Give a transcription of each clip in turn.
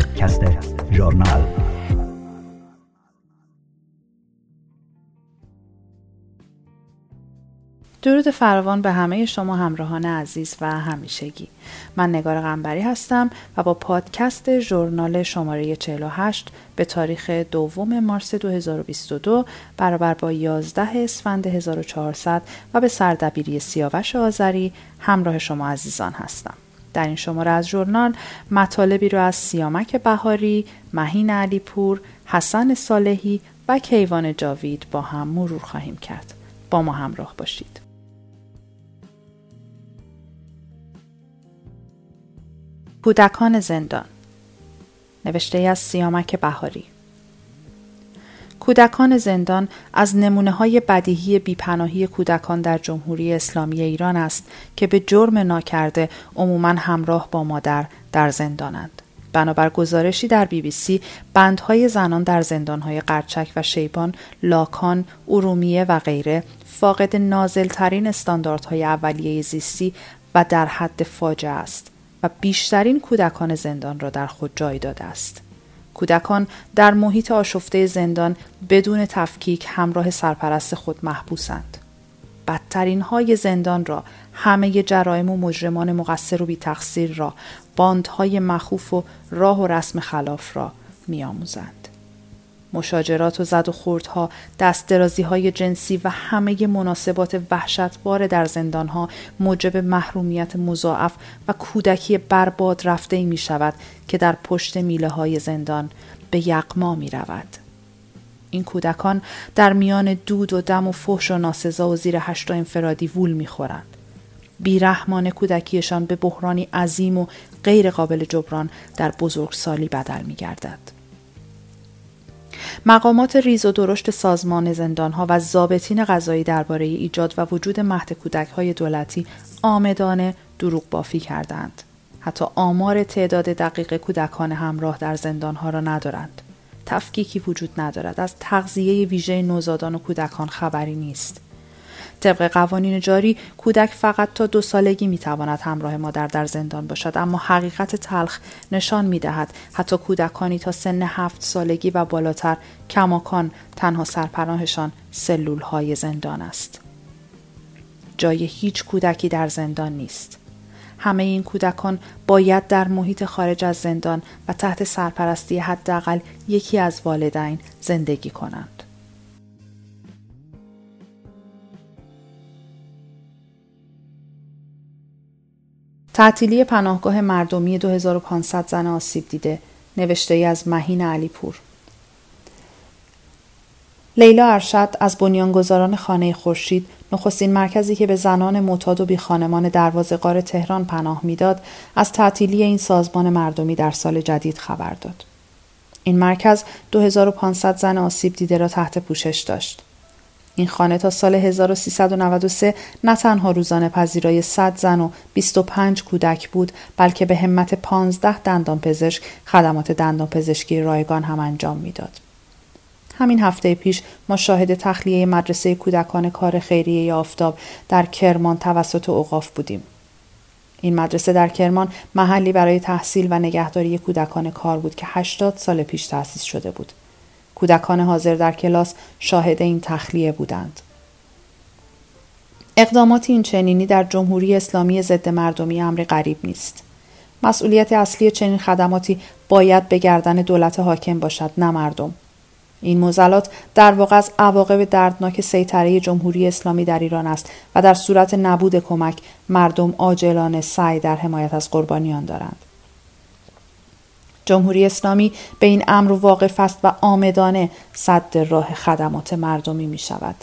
پادکست ژورنال. درود فراوان به همه شما همراهان عزیز و همیشگی. من نگار غنبری هستم و با پادکست ژورنال شماره 48 به تاریخ دوم مارس 2022 برابر با 11 اسفند 1400 و به سردبیری سیاوش آذری همراه شما عزیزان هستم. در این شماره از ژورنال مطالبی رو از سیامک بهاری، مهین علیپور، حسن صالحی و کیوان جاوید با هم مرور خواهیم کرد. با ما همراه باشید. کودکان زندان نوشته از سیامک بهاری کودکان زندان از نمونه های بدیهی بیپناهی کودکان در جمهوری اسلامی ایران است که به جرم ناکرده عموما همراه با مادر در زندانند. بنابر گزارشی در بی بی سی بندهای زنان در زندانهای قرچک و شیبان، لاکان، ارومیه و غیره فاقد نازلترین استانداردهای اولیه زیستی و در حد فاجعه است و بیشترین کودکان زندان را در خود جای داده است. کودکان در محیط آشفته زندان بدون تفکیک همراه سرپرست خود محبوسند. بدترین های زندان را همه جرایم و مجرمان مقصر و بی تقصیر را باندهای مخوف و راه و رسم خلاف را میآموزند. مشاجرات و زد و خوردها، دست درازی های جنسی و همه مناسبات وحشتبار در زندانها موجب محرومیت مضاعف و کودکی برباد رفته ای می شود که در پشت میله های زندان به یقما می رود. این کودکان در میان دود و دم و فحش و ناسزا و زیر هشتا انفرادی وول می‌خورند. بیرحمان کودکیشان به بحرانی عظیم و غیر قابل جبران در بزرگسالی بدل می گردد. مقامات ریز و درشت سازمان زندانها و ضابطین قضایی درباره ایجاد و وجود مهد کودک های دولتی آمدانه دروغ بافی کردند. حتی آمار تعداد دقیق کودکان همراه در زندانها را ندارند. تفکیکی وجود ندارد. از تغذیه ویژه نوزادان و کودکان خبری نیست. طبق قوانین جاری کودک فقط تا دو سالگی می‌تواند همراه مادر در زندان باشد اما حقیقت تلخ نشان می‌دهد. حتی کودکانی تا سن هفت سالگی و بالاتر کماکان تنها سرپناهشان سلول های زندان است. جای هیچ کودکی در زندان نیست. همه این کودکان باید در محیط خارج از زندان و تحت سرپرستی حداقل یکی از والدین زندگی کنند. تعطیلی پناهگاه مردمی 2500 زن آسیب دیده نوشته ای از مهین علیپور. لیلا ارشد از بنیانگذاران خانه خورشید نخستین مرکزی که به زنان معتاد و بی خانمان دروازه قار تهران پناه می‌داد از تعطیلی این سازمان مردمی در سال جدید خبر داد. این مرکز 2500 زن آسیب دیده را تحت پوشش داشت. این خانه تا سال 1393 نه تنها روزانه پذیرای 100 زن و 25 کودک بود بلکه به همت 15 دندان پزشک خدمات دندان پزشکی رایگان هم انجام می‌داد. همین هفته پیش ما شاهد تخلیه مدرسه کودکان کار خیریه آفتاب در کرمان توسط اوقاف بودیم. این مدرسه در کرمان محلی برای تحصیل و نگهداری کودکان کار بود که 80 سال پیش تأسیس شده بود. کودکان حاضر در کلاس شاهد این تخلیه بودند. اقدامات این چنینی در جمهوری اسلامی ضد مردمی امر غریب نیست. مسئولیت اصلی چنین خدماتی باید به گردن دولت حاکم باشد نه مردم. این موزلات در واقع از عواقب دردناک سیطره جمهوری اسلامی در ایران است و در صورت نبود کمک مردم عاجلانه سعی در حمایت از قربانیان دارند. جمهوری اسلامی به این امر واقف است و آمدانه صد راه خدمات مردمی می شود.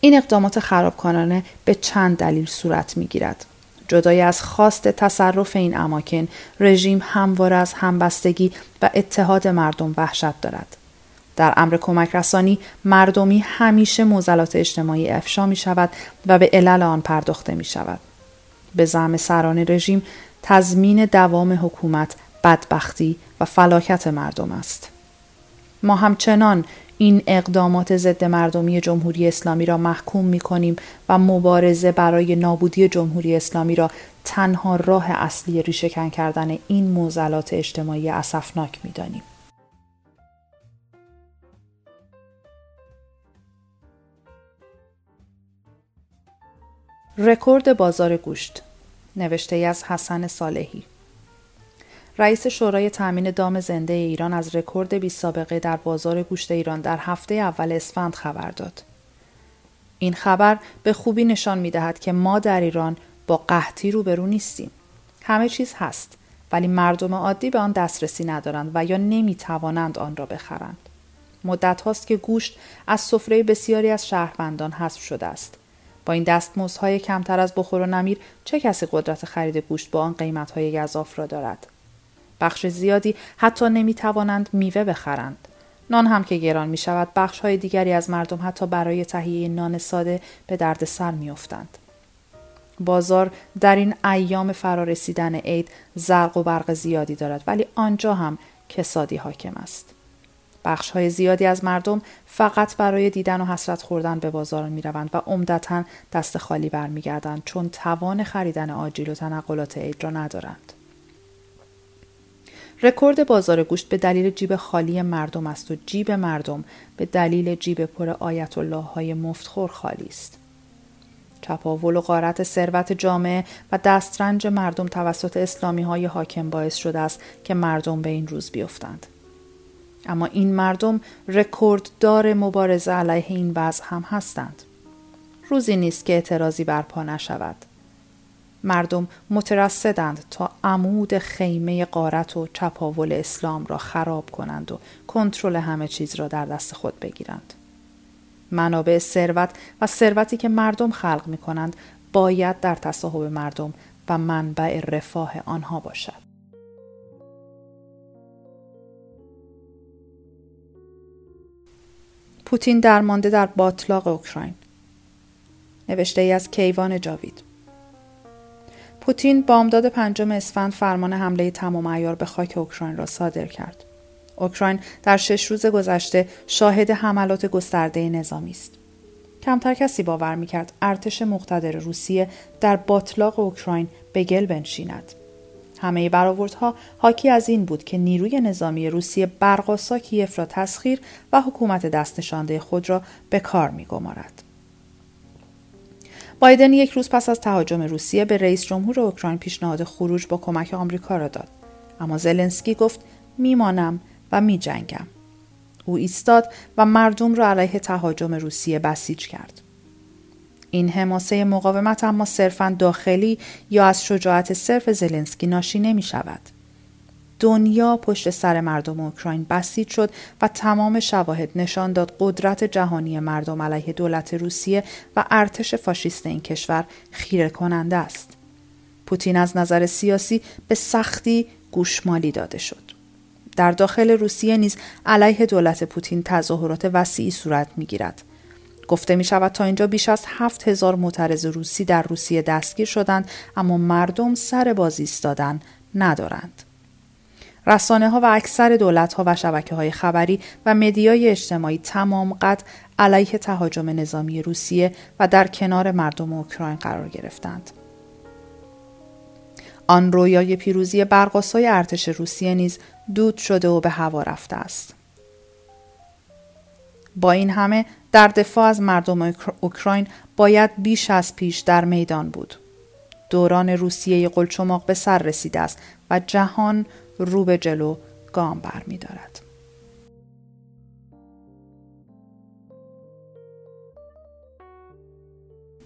این اقدامات خرابکارانه به چند دلیل صورت می گیرد. جدای از خواست تصرف این اماکن رژیم همواره از همبستگی و اتحاد مردم وحشت دارد. در امر کمک رسانی مردمی همیشه موزلات اجتماعی افشا می شود و به علل آن پرداخته می شود. به زعم سران رژیم تضمین دوام حکومت بدبختی و فلاکت مردم است ما همچنان این اقدامات ضد مردمی جمهوری اسلامی را محکوم می کنیم و مبارزه برای نابودی جمهوری اسلامی را تنها راه اصلی ریشهکن کردن این موزلات اجتماعی اسفناک می دانیم. رکورد بازار گوشت نوشته از حسن صالحی رئیس شورای تامین دام زنده ایران از رکورد بی سابقه در بازار گوشت ایران در هفته اول اسفند خبر داد. این خبر به خوبی نشان می دهد که ما در ایران با قحطی روبرو نیستیم. همه چیز هست ولی مردم عادی به آن دسترسی ندارند و یا نمی توانند آن را بخرند. مدت هاست که گوشت از سفره بسیاری از شهروندان حذف شده است. با این دستمزدهای کمتر از بخور و نمیر چه کسی قدرت خرید گوشت با آن قیمتهای گذاف را دارد بخش زیادی حتی نمی توانند میوه بخرند نان هم که گران می شود بخش های دیگری از مردم حتی برای تهیه نان ساده به درد سر می افتند. بازار در این ایام فرارسیدن عید زرق و برق زیادی دارد ولی آنجا هم کسادی حاکم است. بخش های زیادی از مردم فقط برای دیدن و حسرت خوردن به بازار می روند و عمدتا دست خالی برمیگردند چون توان خریدن آجیل و تنقلات عید را ندارند. رکورد بازار گوشت به دلیل جیب خالی مردم است و جیب مردم به دلیل جیب پر آیت الله های مفتخور خالی است. چپاول و غارت ثروت جامعه و دسترنج مردم توسط اسلامی های حاکم باعث شده است که مردم به این روز بیفتند. اما این مردم رکورددار مبارزه علیه این وضع هم هستند. روزی نیست که اعتراضی برپا نشود. مردم مترصدند تا عمود خیمه قارت و چپاول اسلام را خراب کنند و کنترل همه چیز را در دست خود بگیرند. منابع ثروت و ثروتی که مردم خلق می کنند باید در تصاحب مردم و منبع رفاه آنها باشد. پوتین درمانده در باطلاق اوکراین نوشته ای از کیوان جاوید پوتین بامداد پنجم اسفند فرمان حمله تمام ایار به خاک اوکراین را صادر کرد. اوکراین در شش روز گذشته شاهد حملات گسترده نظامی است. کمتر کسی باور می‌کرد ارتش مقتدر روسیه در باطلاق اوکراین به گل بنشیند. همه برآوردها حاکی از این بود که نیروی نظامی روسیه برقاسا کیف را تسخیر و حکومت دستنشانده خود را به کار میگمارد. بایدن یک روز پس از تهاجم روسیه به رئیس جمهور اوکراین پیشنهاد خروج با کمک آمریکا را داد. اما زلنسکی گفت میمانم و میجنگم. او ایستاد و مردم را علیه تهاجم روسیه بسیج کرد. این حماسه مقاومت اما صرفا داخلی یا از شجاعت صرف زلنسکی ناشی نمی شود. دنیا پشت سر مردم اوکراین بسیج شد و تمام شواهد نشان داد قدرت جهانی مردم علیه دولت روسیه و ارتش فاشیست این کشور خیره کننده است. پوتین از نظر سیاسی به سختی گوشمالی داده شد. در داخل روسیه نیز علیه دولت پوتین تظاهرات وسیعی صورت می گیرد. گفته می شود تا اینجا بیش از هفت هزار معترض روسی در روسیه دستگیر شدند اما مردم سر بازی ایستادن ندارند. رسانه ها و اکثر دولت ها و شبکه های خبری و مدیای اجتماعی تمام قد علیه تهاجم نظامی روسیه و در کنار مردم اوکراین قرار گرفتند. آن رویای پیروزی برقاسای ارتش روسیه نیز دود شده و به هوا رفته است. با این همه در دفاع از مردم اوکراین باید بیش از پیش در میدان بود. دوران روسیه قلچماق به سر رسیده است و جهان رو به جلو گام بر می دارد.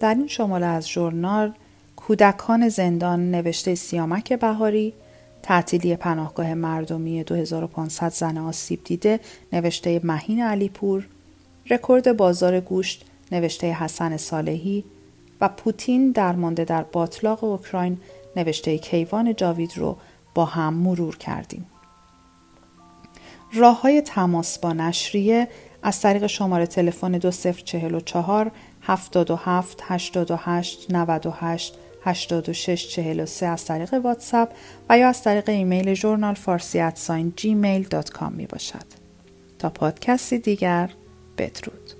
در این شماره از ژورنال کودکان زندان نوشته سیامک بهاری تعطیلی پناهگاه مردمی 2500 زن آسیب دیده نوشته مهین علیپور رکورد بازار گوشت نوشته حسن صالحی و پوتین درمانده در باطلاق اوکراین نوشته کیوان جاوید رو با هم مرور کردیم. راه های تماس با نشریه از طریق شماره تلفن 2044 77 88 98 86 43 از طریق واتساپ و یا از طریق ایمیل ژورنال فارسی Gmail dot com می باشد. تا پادکستی دیگر بدرود